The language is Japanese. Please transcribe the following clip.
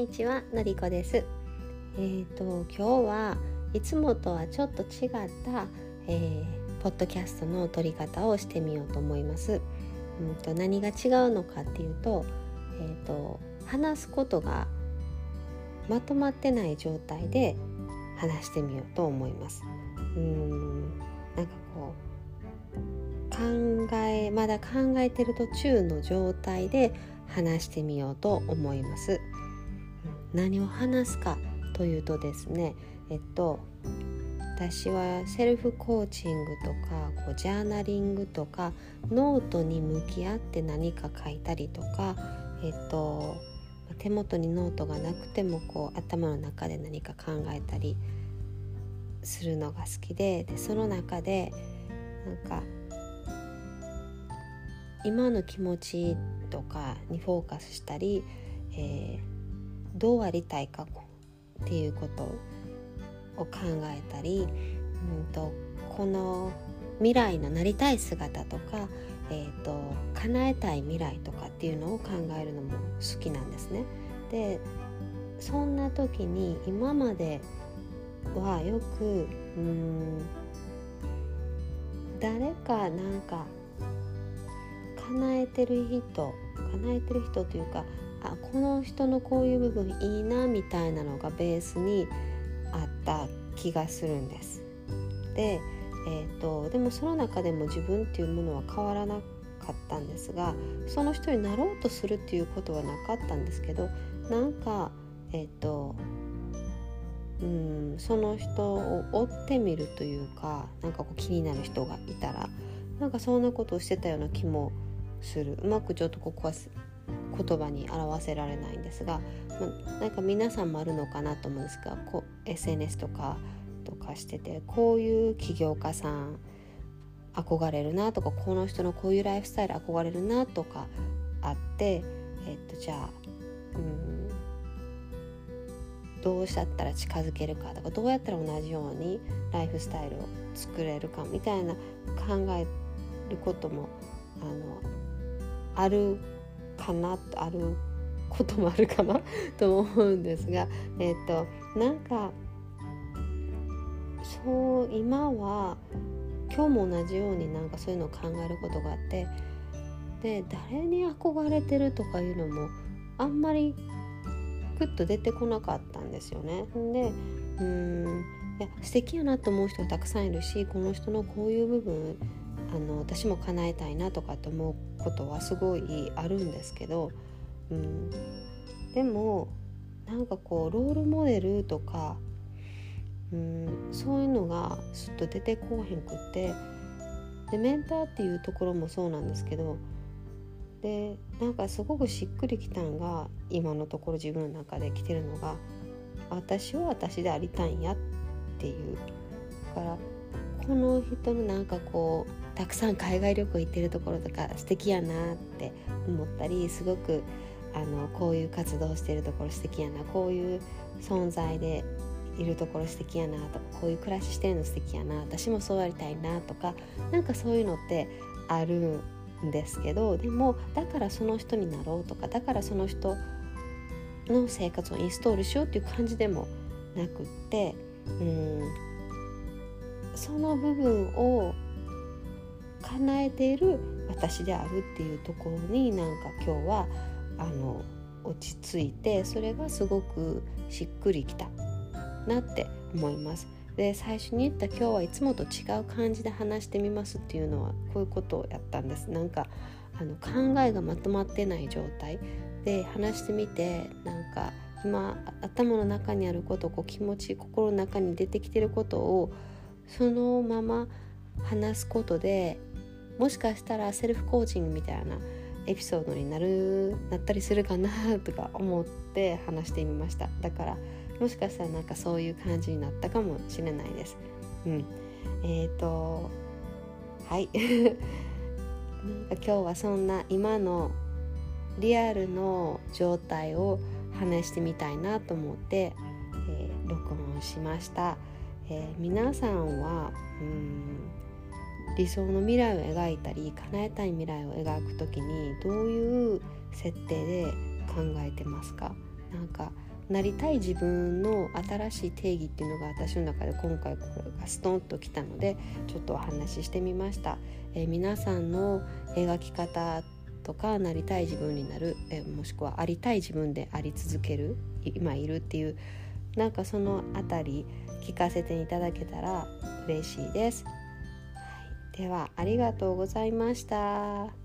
にちはのりこです。えーと今日はいつもとはちょっと違った、えー、ポッドキャストの撮り方をしてみようと思います。うんと何が違うのかっていうと,、えーと、話すことがまとまってない状態で話してみようと思います。うんなんかこう考えまだ考えてる途中の状態で話してみようと思います。何を話すかというとですねえっと私はセルフコーチングとかこうジャーナリングとかノートに向き合って何か書いたりとか、えっと、手元にノートがなくてもこう頭の中で何か考えたりするのが好きででその中でなんか今の気持ちとかにフォーカスしたり、えー、どうありたいかっていうことを考えたり、うんと、この未来のなりたい姿とか、えーと、叶えたい未来とかっていうのを考えるのも好きなんですね。でそんな時に今まではよくうん誰かなんか叶えてる人叶えてる人というかあこの人のこういう部分いいなみたいなのがベースにあった気がするんです。で,、えーと、でもその中でも自分っていうものは変わらなかったんですがその人になろうとするっていうことはなかったんですけどなんかえっ、ー、とうんその人を追ってみるというかなんかこう気になる人がいたらなんかそんなことをしてたような気もするうまくちょっとここは言葉に表せられないんですが、ま、なんか皆さんもあるのかなと思うんですがこう SNS とかとかしててこういう起業家さん憧れるなとかこの人のこういうライフスタイル憧れるなとかあって、えっと、じゃあうんどうしちゃったら近づけるかとかどうやったら同じようにライフスタイルを作れるかみたいな考えることもあのあるかなあることもあるかな と思うんですがえっ、ー、となんかそう今は今日も同じようになんかそういうのを考えることがあってで誰に憧れてるとかいうのもあんまりグッと出てこなかったんですよね。でうんいや素敵やなと思う人がたくさんいるしこの人のこういう部分あの私も叶えたいなとかって思うことはすごいあるんですけど、うん、でもなんかこうロールモデルとか、うん、そういうのがすっと出てこうへんくってでメンターっていうところもそうなんですけどでなんかすごくしっくりきたんが今のところ自分の中で来てるのが私は私でありたいんやってていうだからこの人のなんかこうたくさん海外旅行行ってるところとか素敵やなって思ったりすごくあのこういう活動してるところ素敵やなこういう存在でいるところ素敵やなとかこういう暮らししてるの素敵やな私もそうやりたいなとかなんかそういうのってあるんですけどでもだからその人になろうとかだからその人の生活をインストールしようっていう感じでもなくってうんその部分を叶えている私であるっていうところになんか今日はあの落ち着いてそれがすごくしっくりきたなって思います。で最初に言った今日はいつもと違う感じで話してみますっていうのはこういうことをやったんです。なんかあの考えがまとまってない状態で話してみてなんか今頭の中にあることこう気持ち心の中に出てきてることをそのまま話すことでもしかしたらセルフコーチングみたいなエピソードになるなったりするかなとか思って話してみました。だからもしかしたらなんかそういう感じになったかもしれないです。うん。えっ、ー、とはい。なんか今日はそんな今のリアルの状態を話してみたいなと思って、えー、録音しました、えー、皆さんはうん理想の未来を描いたり叶えたい未来を描く時にどういう設定で考えてますか？なんかなりたい自分の新しい定義っていうのが私の中で今回これがストンときたのでちょっとお話ししてみました、えー、皆さんの描き方とかなりたい自分になる、え、もしくはありたい自分であり続ける今いるっていうなんかその辺り聞かせていただけたら嬉しいです、はい、ではありがとうございました。